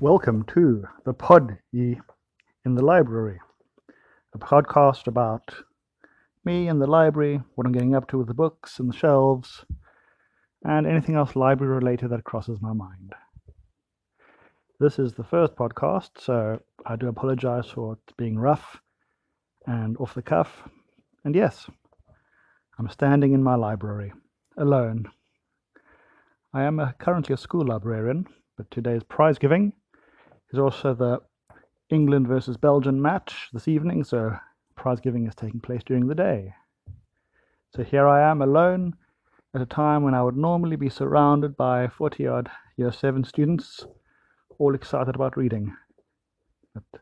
Welcome to the Pod Ye in the Library, a podcast about me in the library, what I'm getting up to with the books and the shelves, and anything else library related that crosses my mind. This is the first podcast, so I do apologize for it being rough and off the cuff. And yes, I'm standing in my library, alone. I am a, currently a school librarian, but today's prize giving is also the England versus Belgium match this evening, so prize giving is taking place during the day. So here I am alone at a time when I would normally be surrounded by 40 odd year 7 students, all excited about reading. But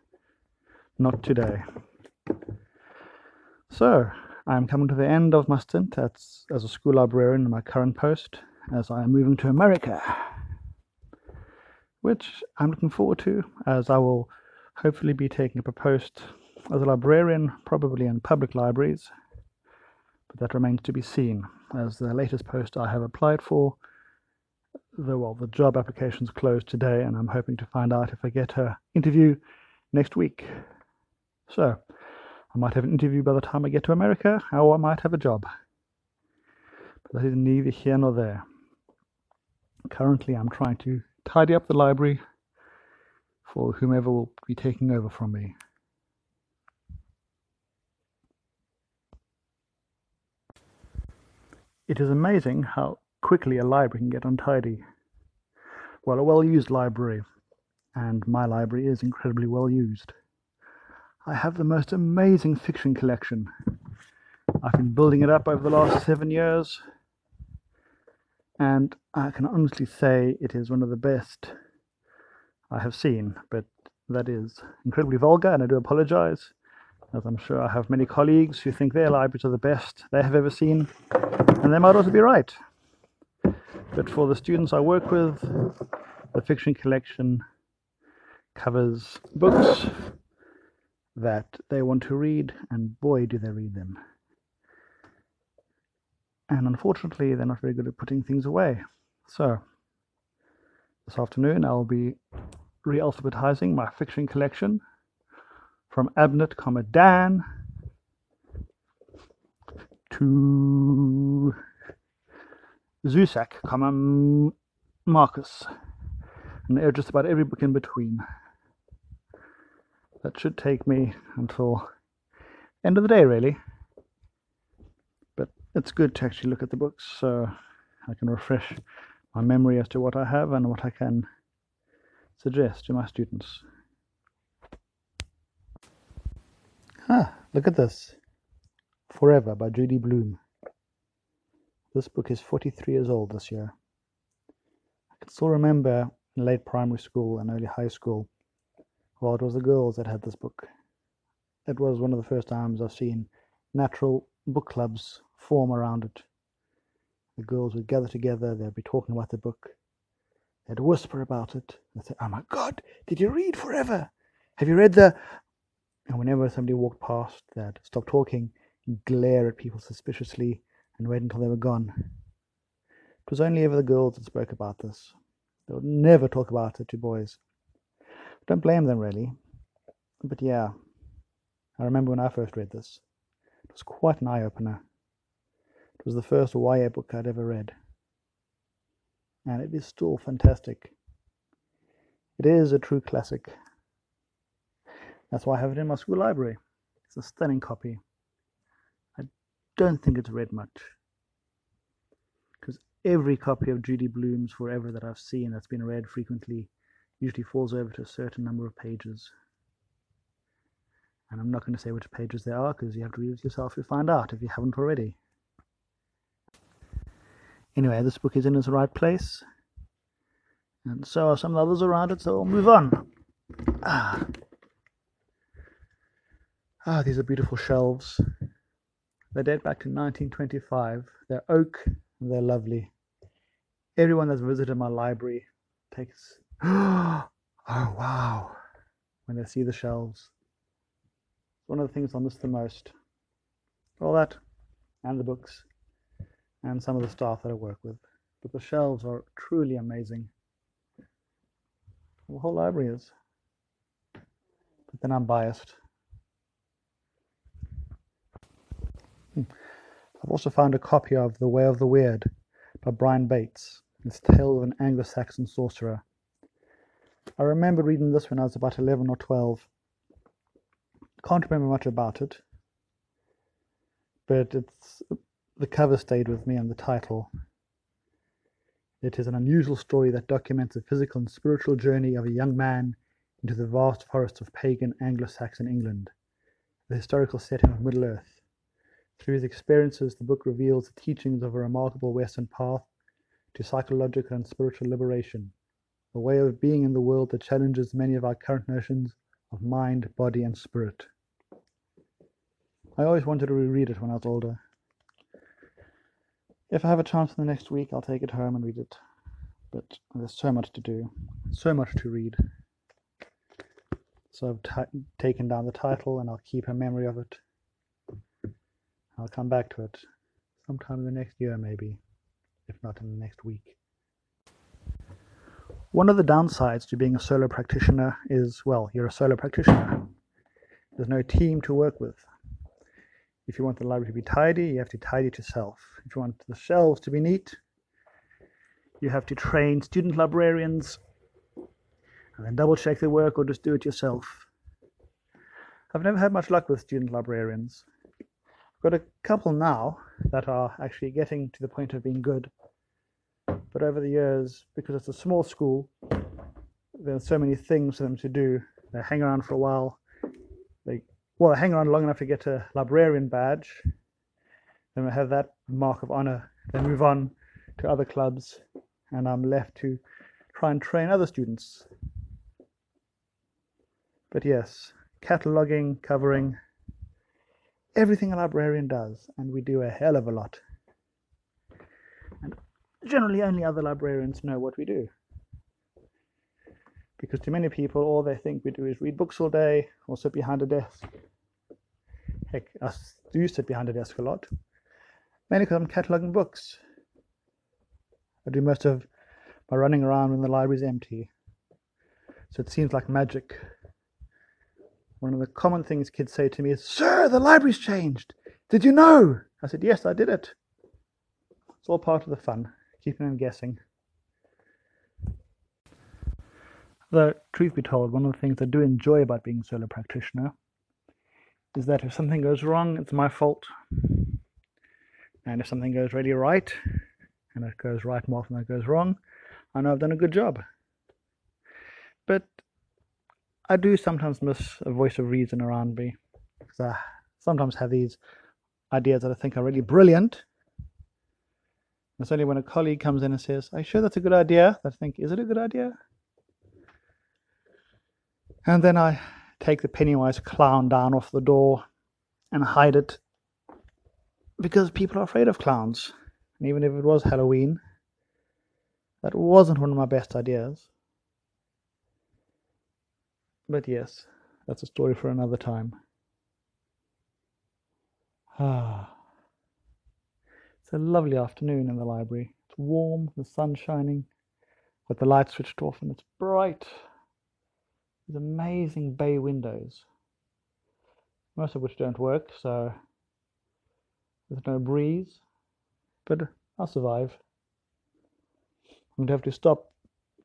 not today. So, I'm coming to the end of my stint as, as a school librarian in my current post as I am moving to America, which I'm looking forward to as I will hopefully be taking up a post as a librarian, probably in public libraries, but that remains to be seen as the latest post I have applied for. The, well, the job application's closed today, and I'm hoping to find out if I get an interview next week. So, I might have an interview by the time I get to America, or I might have a job. But that is neither here nor there. Currently, I'm trying to tidy up the library for whomever will be taking over from me. It is amazing how quickly a library can get untidy. Well, a well used library, and my library is incredibly well used. I have the most amazing fiction collection. I've been building it up over the last seven years, and I can honestly say it is one of the best I have seen, but that is incredibly vulgar, and I do apologize, as I'm sure I have many colleagues who think their libraries are the best they have ever seen, and they might also be right. But for the students I work with, the fiction collection covers books that they want to read, and boy, do they read them. And unfortunately, they're not very good at putting things away. So, this afternoon I'll be re alphabetizing my fiction collection from Abnett, comma Dan to Zusak, comma Markus, and just about every book in between. That should take me until end of the day, really. It's good to actually look at the books so I can refresh my memory as to what I have and what I can suggest to my students. Ah, look at this. Forever by Judy Blume. This book is 43 years old this year. I can still remember in late primary school and early high school well, it was the girls that had this book. It was one of the first times I've seen natural book clubs form around it. The girls would gather together, they'd be talking about the book, they'd whisper about it, they'd say, Oh my God, did you read Forever? Have you read the. And whenever somebody walked past, they'd stop talking, glare at people suspiciously, and wait until they were gone. It was only ever the girls that spoke about this. They would never talk about it to boys. Don't blame them really. But yeah, I remember when I first read this. It was quite an eye opener. It was the first YA book I'd ever read. And it is still fantastic. It is a true classic. That's why I have it in my school library. It's a stunning copy. I don't think it's read much. Because every copy of Judy Blume's Forever that I've seen that's been read frequently usually falls over to a certain number of pages. And I'm not going to say which pages they are because you have to read it yourself to find out if you haven't already. Anyway, this book is in its right place. And so are some of the others around it, so we'll move on. Ah. Ah, these are beautiful shelves. They date back to 1925. They're oak and they're lovely. Everyone that's visited my library takes oh, wow. When they see the shelves. It's one of the things I miss the most. All that, and the books, and some of the staff that I work with. But the shelves are truly amazing. The whole library is. But then I'm biased. Hmm. I've also found a copy of The Way of the Wyrd by Brian Bates. It's Tale of an Anglo-Saxon Sorcerer. I remember reading this when I was about 11 or 12. Can't remember much about it, but it's the cover stayed with me and the title. It is an unusual story that documents the physical and spiritual journey of a young man into the vast forests of pagan Anglo-Saxon England, the historical setting of Middle-earth. Through his experiences, the book reveals the teachings of a remarkable Western path to psychological and spiritual liberation, a way of being in the world that challenges many of our current notions of mind, body, and spirit. I always wanted to reread it when I was older. If I have a chance in the next week, I'll take it home and read it. But there's so much to do, so much to read. So I've taken down the title and I'll keep a memory of it. I'll come back to it sometime in the next year, maybe, if not in the next week. One of the downsides to being a solo practitioner is, well, you're a solo practitioner. There's no team to work with. If you want the library to be tidy, you have to tidy it yourself. If you want the shelves to be neat, you have to train student librarians and then double check their work or just do it yourself. I've never had much luck with student librarians. I've got a couple now that are actually getting to the point of being good. But over the years, because it's a small school, there are so many things for them to do. They hang around for a while, they well, I hang around long enough to get a librarian badge, then I have that mark of honor, then move on to other clubs, and I'm left to try and train other students. But yes, cataloging, covering, everything a librarian does, and we do a hell of a lot. And generally only other librarians know what we do. Because to many people, all they think we do is read books all day or sit behind a desk. I do sit behind a desk a lot. Mainly because I'm cataloguing books. I do most of my running around when the library's empty. So it seems like magic. One of the common things kids say to me is, Sir, the library's changed. Did you know? I said, Yes, I did it. It's all part of the fun, keeping them guessing. Though, truth be told, one of the things I do enjoy about being a solo practitioner is that if something goes wrong, it's my fault. And if something goes really right, and it goes right more often than it goes wrong, I know I've done a good job. But I do sometimes miss a voice of reason around me. Because I sometimes have these ideas that I think are really brilliant. It's only when a colleague comes in and says, Are you sure that's a good idea? that I think, Is it a good idea? And then I take the Pennywise clown down off the door and hide it because people are afraid of clowns. And even if it was Halloween, that wasn't one of my best ideas. But yes, that's a story for another time. Ah. It's a lovely afternoon in the library. It's warm, the sun's shining, with the light switched off, and it's bright. These amazing bay windows, most of which don't work, so there's no breeze, but I'll survive. I'm going to have to stop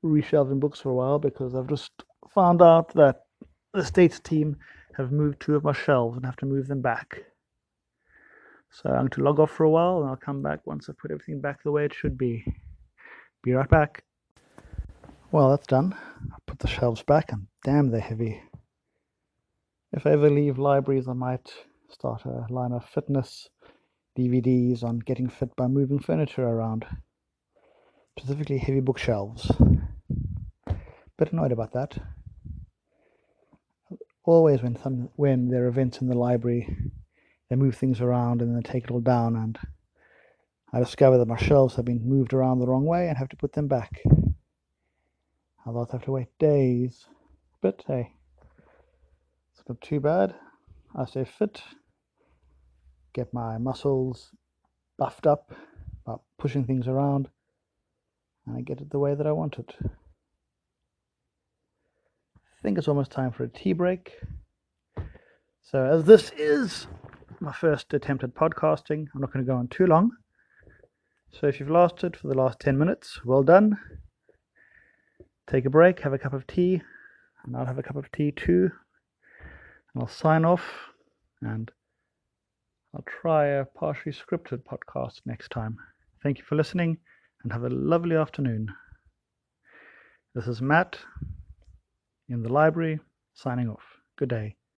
reshelving books for a while because I've just found out that the States team have moved two of my shelves and have to move them back. So I'm going to log off for a while and I'll come back once I've put everything back the way it should be. Be right back. Well, that's done. Put the shelves back and damn, they're heavy. If I ever leave libraries, I might start a line of fitness DVDs on getting fit by moving furniture around, specifically heavy bookshelves. Bit annoyed about that. Always when some when there are events in the library, they move things around and then they take it all down, and I discover that my shelves have been moved around the wrong way and have to put them back. Otherwise, I have to wait days. But hey, it's not too bad. I stay fit, get my muscles buffed up by pushing things around, and I get it the way that I want it. I think it's almost time for a tea break. So, as this is my first attempt at podcasting, I'm not going to go on too long. So, if you've lasted for the last 10 minutes, well done. Take a break, have a cup of tea, and I'll have a cup of tea too. And I'll sign off and I'll try a partially scripted podcast next time. Thank you for listening and have a lovely afternoon. This is Matt in the library signing off. Good day.